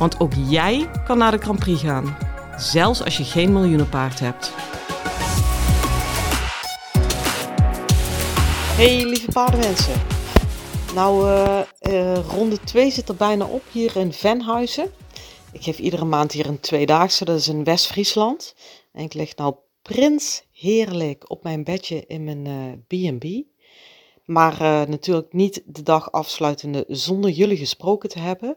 Want ook jij kan naar de Grand Prix gaan, zelfs als je geen miljoenenpaard hebt. Hey lieve paardenmensen. Nou, uh, uh, ronde 2 zit er bijna op hier in Venhuizen. Ik geef iedere maand hier een tweedaagse, dat is in West-Friesland. En ik lig nou prins heerlijk op mijn bedje in mijn B&B. Uh, maar natuurlijk niet de dag afsluitende zonder jullie gesproken te hebben.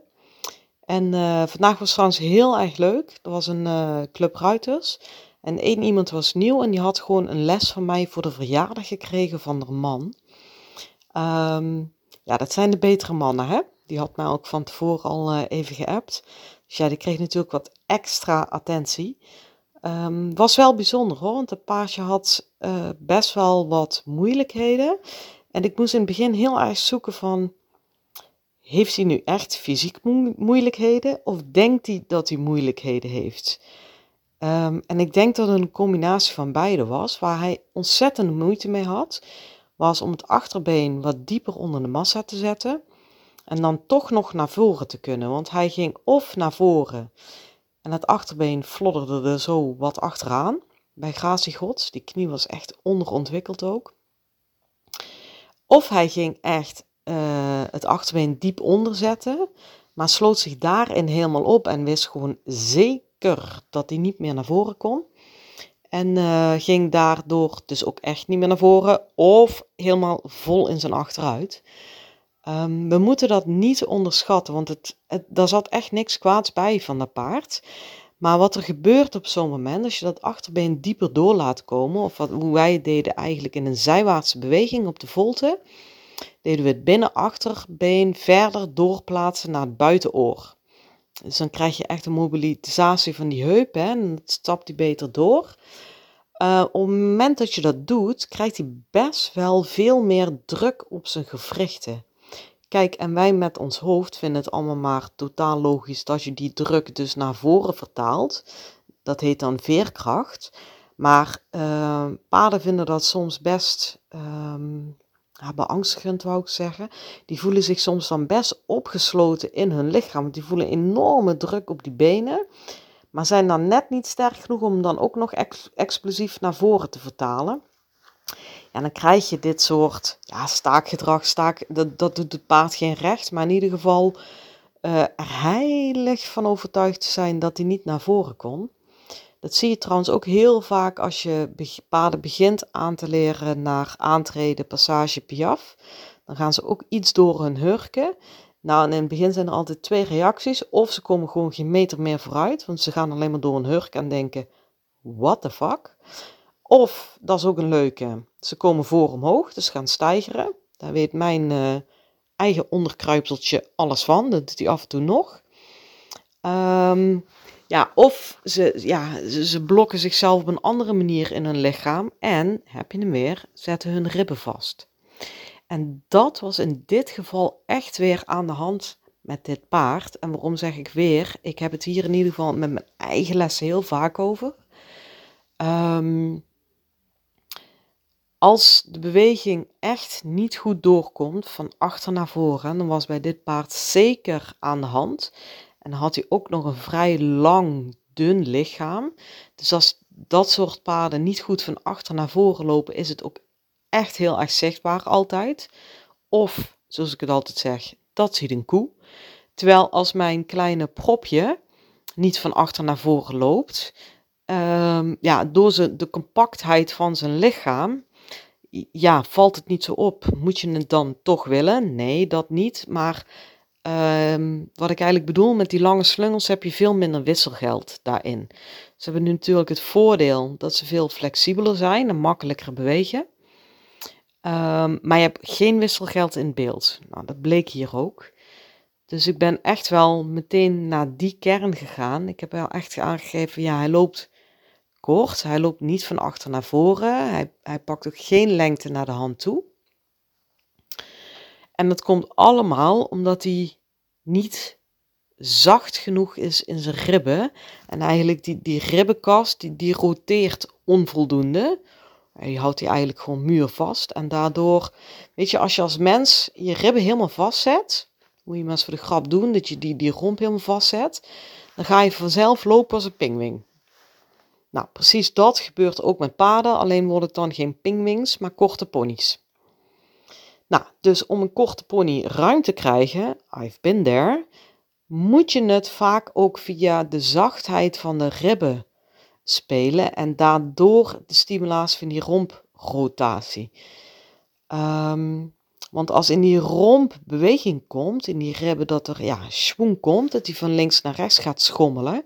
En uh, vandaag was trouwens heel erg leuk. Er was een uh, club ruiters. En één iemand was nieuw en die had gewoon een les van mij voor de verjaardag gekregen van de man. Um, ja, dat zijn de betere mannen, hè? Die had mij ook van tevoren al even geappt. Dus ja, die kreeg natuurlijk wat extra attentie. Um, was wel bijzonder hoor, want het paardje had best wel wat moeilijkheden. En ik moest in het begin heel erg zoeken van, heeft hij nu echt fysiek moeilijkheden of denkt hij dat hij moeilijkheden heeft? Um, en ik denk dat het een combinatie van beide was. Waar hij ontzettende moeite mee had, was om het achterbeen wat dieper onder de massa te zetten. En dan toch nog naar voren te kunnen. Want hij ging of naar voren en het achterbeen flodderde er zo wat achteraan. Bij Gracie Gods, die knie was echt onderontwikkeld ook. Of hij ging echt uh, het achterbeen diep onderzetten, maar sloot zich daarin helemaal op en wist gewoon zeker dat hij niet meer naar voren kon. En uh, ging daardoor dus ook echt niet meer naar voren of helemaal vol in zijn achteruit. Um, we moeten dat niet onderschatten, want het, daar zat echt niks kwaads bij van dat paard. Maar wat er gebeurt op zo'n moment, als je dat achterbeen dieper door laat komen, of wat, hoe wij deden eigenlijk in een zijwaartse beweging op de volte, deden we het binnenachterbeen verder doorplaatsen naar het buitenoor. Dus dan krijg je echt een mobilisatie van die heup hè, en dat stapt hij beter door. Uh, op het moment dat je dat doet, krijgt hij best wel veel meer druk op zijn gewrichten. Kijk, en wij met ons hoofd vinden het allemaal maar totaal logisch dat je die druk dus naar voren vertaalt. Dat heet dan veerkracht. Maar uh, paarden vinden dat soms best um, ja, beangstigend, wou ik zeggen. Die voelen zich soms dan best opgesloten in hun lichaam. Want die voelen enorme druk op die benen. Maar zijn dan net niet sterk genoeg om dan ook nog ex explosief naar voren te vertalen. En dan krijg je dit soort ja, staakgedrag. Staak, dat, doet het paard geen recht, maar in ieder geval uh, er heilig van overtuigd te zijn dat hij niet naar voren kon. Dat zie je trouwens ook heel vaak als je paarden begint aan te leren naar aantreden, passage, piaf. Dan gaan ze ook iets door hun hurken. Nou, in het begin zijn er altijd twee reacties. Of ze komen gewoon geen meter meer vooruit, want ze gaan alleen maar door een hurk en denken, what the fuck? Of, dat is ook een leuke, ze komen voor omhoog, dus gaan stijgeren. Daar weet mijn uh, eigen onderkruipseltje alles van, dat doet hij af en toe nog. Um, ja, of ze, ja, ze, blokken zichzelf op een andere manier in hun lichaam en, heb je hem weer, zetten hun ribben vast. En dat was in dit geval echt weer aan de hand met dit paard. En waarom zeg ik weer? Ik heb het hier in ieder geval met mijn eigen lessen heel vaak over. Um, als de beweging echt niet goed doorkomt van achter naar voren, dan was bij dit paard zeker aan de hand. En dan had hij ook nog een vrij lang, dun lichaam. Dus als dat soort paarden niet goed van achter naar voren lopen, is het ook echt heel erg zichtbaar altijd. Of, zoals ik het altijd zeg, dat ziet een koe. Terwijl als mijn kleine propje niet van achter naar voren loopt, um, ja, door de compactheid van zijn lichaam, ja, valt het niet zo op. Moet je het dan toch willen? Nee, dat niet. Maar um, wat ik eigenlijk bedoel met die lange slungels heb je veel minder wisselgeld daarin. Ze hebben nu natuurlijk het voordeel dat ze veel flexibeler zijn en makkelijker bewegen. Um, maar je hebt geen wisselgeld in beeld. Nou, dat bleek hier ook. Dus ik ben echt wel meteen naar die kern gegaan. Ik heb wel echt aangegeven, ja, hij loopt kort. Hij loopt niet van achter naar voren. Hij, hij pakt ook geen lengte naar de hand toe. En dat komt allemaal omdat hij niet zacht genoeg is in zijn ribben. En eigenlijk die, die ribbenkast, die, die roteert onvoldoende. Die houdt hij eigenlijk gewoon muurvast. En daardoor, weet je, als je als mens je ribben helemaal vastzet, moet je eens voor de grap doen, dat je die, die romp helemaal vastzet, dan ga je vanzelf lopen als een pingwing. Nou, precies dat gebeurt ook met paarden, alleen worden het dan geen pingwings, maar korte ponies. Nou, dus om een korte pony ruim te krijgen, I've been there, moet je het vaak ook via de zachtheid van de ribben spelen en daardoor de stimulatie van die romprotatie. Um, want als in die romp beweging komt, in die ribben, dat er ja, schwung komt, dat die van links naar rechts gaat schommelen.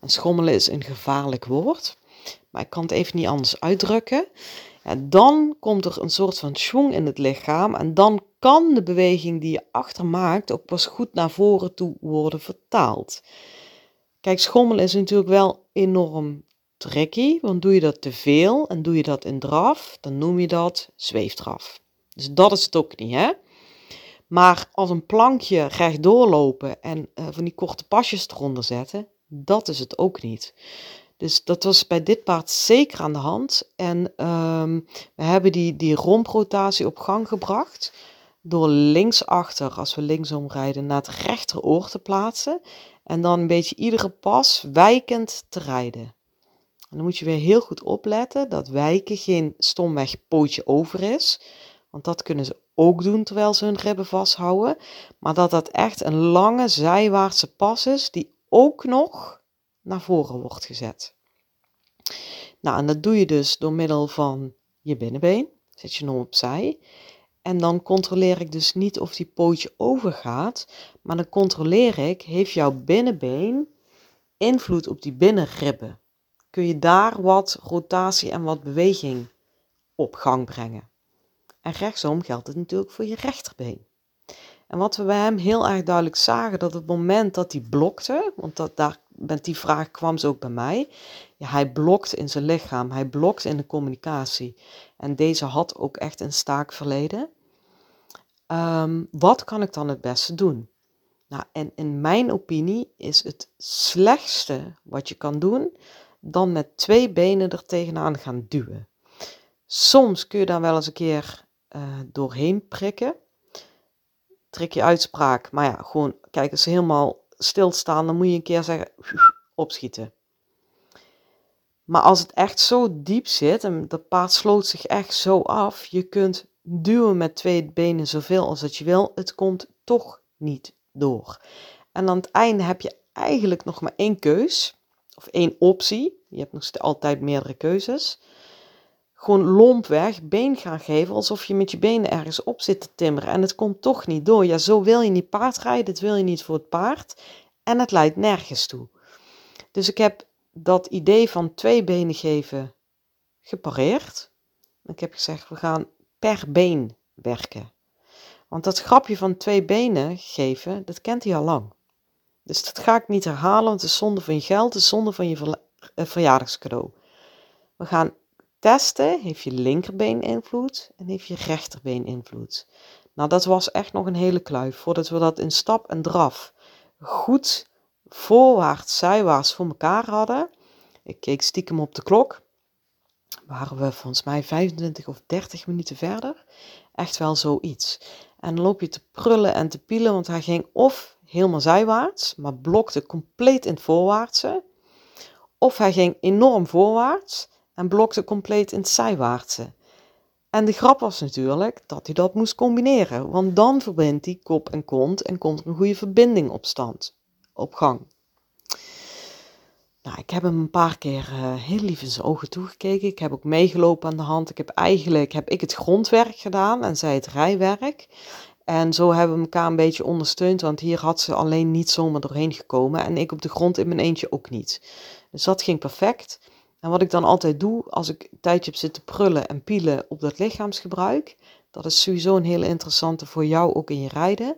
En schommelen is een gevaarlijk woord, maar ik kan het even niet anders uitdrukken. Ja, dan komt er een soort van schwung in het lichaam en dan kan de beweging die je achter maakt ook pas goed naar voren toe worden vertaald. Kijk, schommelen is natuurlijk wel enorm tricky, want doe je dat te veel en doe je dat in draf, dan noem je dat zweefdraf. Dus dat is het ook niet, hè? Maar als een plankje rechtdoor lopen en uh, van die korte pasjes eronder zetten, dat is het ook niet. Dus dat was bij dit paard zeker aan de hand. En um, we hebben die, die romprotatie op gang gebracht door linksachter, als we linksom rijden, naar het rechteroor te plaatsen. En dan een beetje iedere pas wijkend te rijden. En dan moet je weer heel goed opletten dat wijken geen stomweg pootje over is. Want dat kunnen ze ook doen terwijl ze hun ribben vasthouden. Maar dat dat echt een lange zijwaartse pas is die ook nog naar voren wordt gezet. Nou, en dat doe je dus door middel van je binnenbeen. Zet je hem opzij. En dan controleer ik dus niet of die pootje overgaat, maar dan controleer ik, heeft jouw binnenbeen invloed op die binnenribben? Kun je daar wat rotatie en wat beweging op gang brengen? En rechtsom geldt het natuurlijk voor je rechterbeen. En wat we bij hem heel erg duidelijk zagen, dat het moment dat hij blokte, want dat, daar, met die vraag kwam ze ook bij mij, ja, hij blokt in zijn lichaam, hij blokt in de communicatie. En deze had ook echt een staakverleden. Um, wat kan ik dan het beste doen? Nou, en in mijn opinie is het slechtste wat je kan doen, dan met twee benen er tegenaan gaan duwen. Soms kun je daar wel eens een keer uh, doorheen prikken. Trek je uitspraak, maar ja, gewoon, kijk, als ze helemaal stilstaan, dan moet je een keer zeggen, opschieten. Maar als het echt zo diep zit en dat paard sloot zich echt zo af, je kunt duwen met twee benen zoveel als dat je wil, het komt toch niet door. En aan het einde heb je eigenlijk nog maar één keus, of één optie. Je hebt nog altijd meerdere keuzes gewoon lompweg been gaan geven, alsof je met je benen ergens op zit te timmeren. En het komt toch niet door. Ja, zo wil je niet paardrijden, dit wil je niet voor het paard. En het leidt nergens toe. Dus ik heb dat idee van twee benen geven gepareerd. Ik heb gezegd, we gaan per been werken. Want dat grapje van twee benen geven, dat kent hij al lang. Dus dat ga ik niet herhalen, want het is zonde van je geld, het is zonde van je eh, verjaardagscadeau. We gaan testen, heeft je linkerbeen invloed en heeft je rechterbeen invloed. Nou, dat was echt nog een hele kluif voordat we dat in stap en draf goed voorwaarts, zijwaarts voor elkaar hadden. Ik keek stiekem op de klok. Waren we volgens mij 25 of 30 minuten verder. Echt wel zoiets. En dan loop je te prullen en te pielen, want hij ging of helemaal zijwaarts, maar blokte compleet in het voorwaartse. Of hij ging enorm voorwaarts en blokte compleet in het zijwaartse. En de grap was natuurlijk dat hij dat moest combineren, want dan verbindt hij kop en kont en komt een goede verbinding op stand, op gang. Nou, ik heb hem een paar keer uh, heel lief in zijn ogen toegekeken. Ik heb ook meegelopen aan de hand. Ik heb eigenlijk heb ik het grondwerk gedaan en zij het rijwerk. En zo hebben we elkaar een beetje ondersteund, want hier had ze alleen niet zomaar doorheen gekomen en ik op de grond in mijn eentje ook niet. Dus dat ging perfect. En wat ik dan altijd doe, als ik een tijdje heb zitten prullen en pielen op dat lichaamsgebruik, dat is sowieso een hele interessante voor jou ook in je rijden.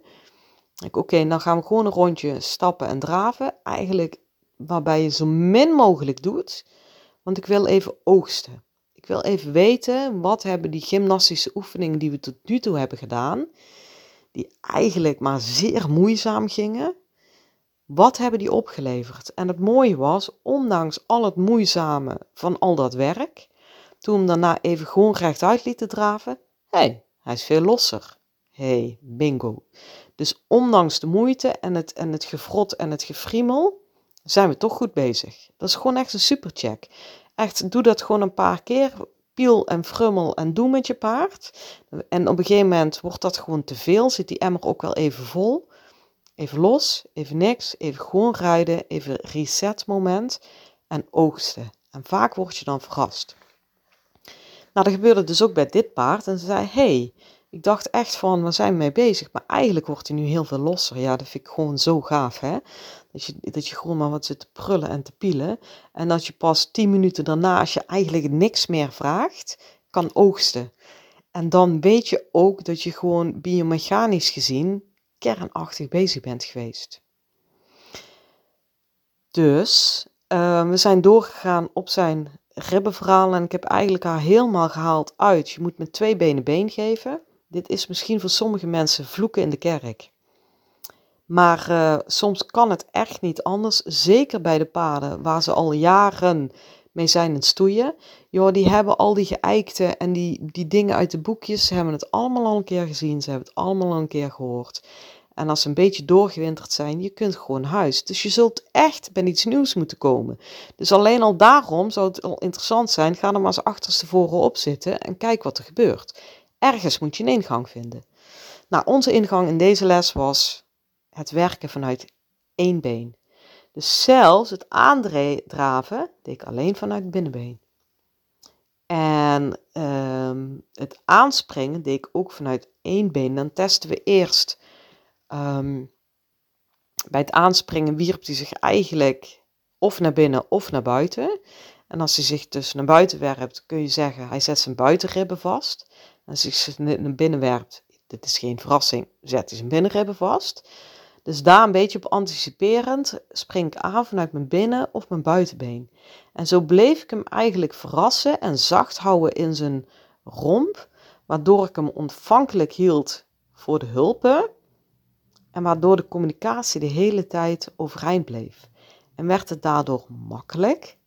Oké, dan gaan we gewoon een rondje stappen en draven. Eigenlijk waarbij je zo min mogelijk doet, want ik wil even oogsten. Ik wil even weten, wat hebben die gymnastische oefeningen die we tot nu toe hebben gedaan, die eigenlijk maar zeer moeizaam gingen, wat hebben die opgeleverd? En het mooie was, ondanks al het moeizame van al dat werk, toen hem daarna even gewoon rechtuit lieten draven, hé, hey, hij is veel losser. hey, bingo. Dus ondanks de moeite en het, en het gefrot en het gefriemel, zijn we toch goed bezig. Dat is gewoon echt een supercheck. Echt, doe dat gewoon een paar keer. Piel en frummel en doe met je paard. En op een gegeven moment wordt dat gewoon te veel. Zit die emmer ook wel even vol. Even los, even niks, even gewoon rijden, even reset moment en oogsten. En vaak word je dan verrast. Nou, dat gebeurde dus ook bij dit paard. En ze zei, hey, ik dacht echt van, waar zijn we mee bezig? Maar eigenlijk wordt hij nu heel veel losser. Ja, dat vind ik gewoon zo gaaf, hè? Dat je, dat je gewoon maar wat zit te prullen en te pielen. En dat je pas tien minuten daarna, als je eigenlijk niks meer vraagt, kan oogsten. En dan weet je ook dat je gewoon biomechanisch gezien kernachtig bezig bent geweest. Dus uh, we zijn doorgegaan op zijn ribbenverhaal en ik heb eigenlijk haar helemaal gehaald uit. Je moet met twee benen been geven. Dit is misschien voor sommige mensen vloeken in de kerk. Maar uh, soms kan het echt niet anders. Zeker bij de paarden waar ze al jaren mee zijn in stoeien. Joh, die hebben al die geëikte en die, die dingen uit de boekjes. Ze hebben het allemaal al een keer gezien. Ze hebben het allemaal al een keer gehoord. En als ze een beetje doorgewinterd zijn, je kunt gewoon huis. Dus je zult echt bij iets nieuws moeten komen. Dus alleen al daarom zou het al interessant zijn. Ga er maar eens achterstevoren op zitten en kijk wat er gebeurt. Ergens moet je een ingang vinden. Nou, onze ingang in deze les was het werken vanuit één been. Dus zelfs het aandraven deed ik alleen vanuit het binnenbeen. En ehm, het aanspringen deed ik ook vanuit één been. Dan testen we eerst. Ehm, bij het aanspringen wierp hij zich eigenlijk of naar binnen of naar buiten. En als hij zich dus naar buiten werpt, kun je zeggen hij zet zijn buitenribben vast. En als hij zich naar binnen werpt, dit is geen verrassing, zet hij zijn binnenribben vast. Dus daar een beetje op anticiperend spring ik aan vanuit mijn binnen- of mijn buitenbeen. En zo bleef ik hem eigenlijk verrassen en zacht houden in zijn romp, waardoor ik hem ontvankelijk hield voor de hulpen en waardoor de communicatie de hele tijd overeind bleef. En werd het daardoor makkelijk?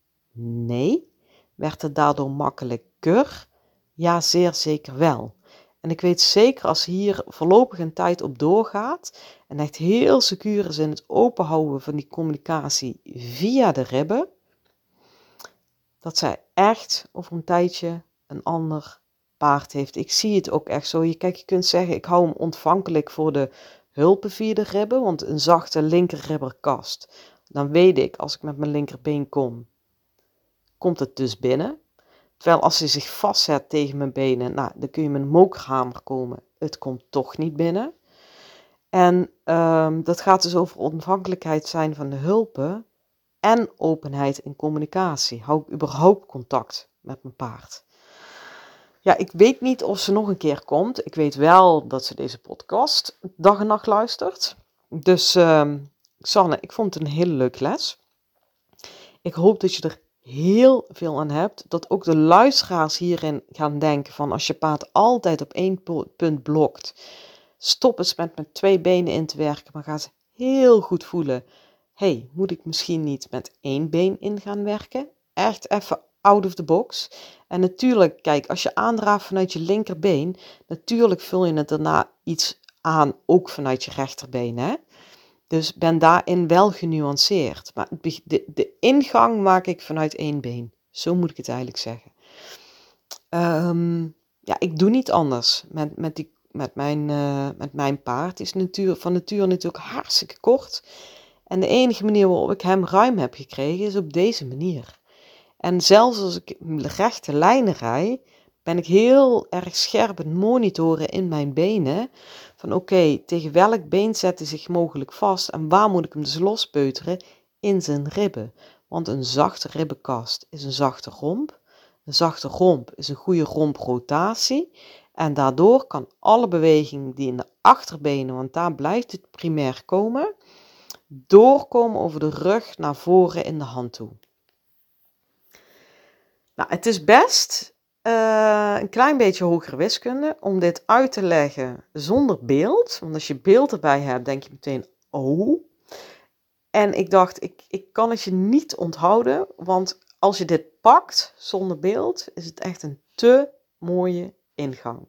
Nee. Werd het daardoor makkelijker? Ja, zeer zeker wel. En ik weet zeker als hier voorlopig een tijd op doorgaat en echt heel secuur is in het openhouden van die communicatie via de ribben, dat zij echt over een tijdje een ander paard heeft. Ik zie het ook echt zo. Je, kijk, je kunt zeggen, ik hou hem ontvankelijk voor de hulpen via de ribben, want een zachte linkerribberkast, dan weet ik als ik met mijn linkerbeen kom, komt het dus binnen. Terwijl als hij zich vastzet tegen mijn benen, nou, dan kun je met een mokerhamer komen. Het komt toch niet binnen. En um, dat gaat dus over ontvankelijkheid zijn van de hulpen en openheid in communicatie. Hou ik überhaupt contact met mijn paard? Ja, ik weet niet of ze nog een keer komt. Ik weet wel dat ze deze podcast dag en nacht luistert. Dus uh, Sanne, ik vond het een hele leuke les. Ik hoop dat je er heel veel aan hebt. Dat ook de luisteraars hierin gaan denken van als je paard altijd op één punt blokt. Stop eens met met twee benen in te werken, maar ga ze heel goed voelen. hey, moet ik misschien niet met één been in gaan werken? Echt even out of the box. En natuurlijk, kijk, als je aandraagt vanuit je linkerbeen, natuurlijk vul je het daarna iets aan, ook vanuit je rechterbeen. Hè? Dus ben daarin wel genuanceerd. Maar de, de ingang maak ik vanuit één been. Zo moet ik het eigenlijk zeggen. Ehm, ja, ik doe niet anders met, met, die, met, mijn, uh, met mijn paard. is natuur, van nature natuurlijk hartstikke kort. En de enige manier waarop ik hem ruim heb gekregen is op deze manier. En zelfs als ik rechte lijnen rij, ben ik heel erg scherp het monitoren in mijn benen. Van oké, tegen welk been zet hij zich mogelijk vast en waar moet ik hem dus lospeuteren? In zijn ribben. Want een zachte ribbenkast is een zachte romp. Een zachte romp is een goede romprotatie. En daardoor kan alle beweging die in de achterbenen, want daar blijft het primair komen, doorkomen over de rug naar voren in de hand toe. Nou, het is best uh, een klein beetje hogere wiskunde om dit uit te leggen zonder beeld. Want als je beeld erbij hebt, denk je meteen, oh. En ik dacht, ik, ik kan het je niet onthouden, want als je dit pakt zonder beeld, is het echt een te mooie ingang.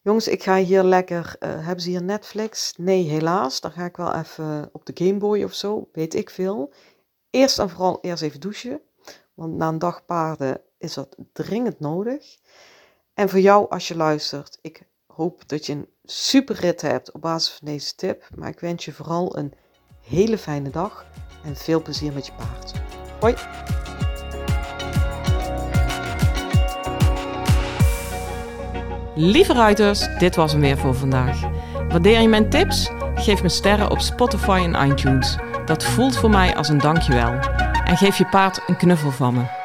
Jongens, ik ga hier lekker. Uh, hebben ze hier Netflix? Nee, helaas. Dan ga ik wel even op de Game Boy of zo. Weet ik veel. Eerst en vooral eerst even douchen. Want na een dag paarden is dat dringend nodig. En voor jou als je luistert, ik hoop dat je een super rit hebt op basis van deze tip. Maar ik wens je vooral een hele fijne dag en veel plezier met je paard. Hoi! Lieve ruiters, dit was hem weer voor vandaag. Waardeer je mijn tips? Geef me sterren op Spotify en iTunes. Dat voelt voor mij als een dankjewel. En geef je paard een knuffel van me.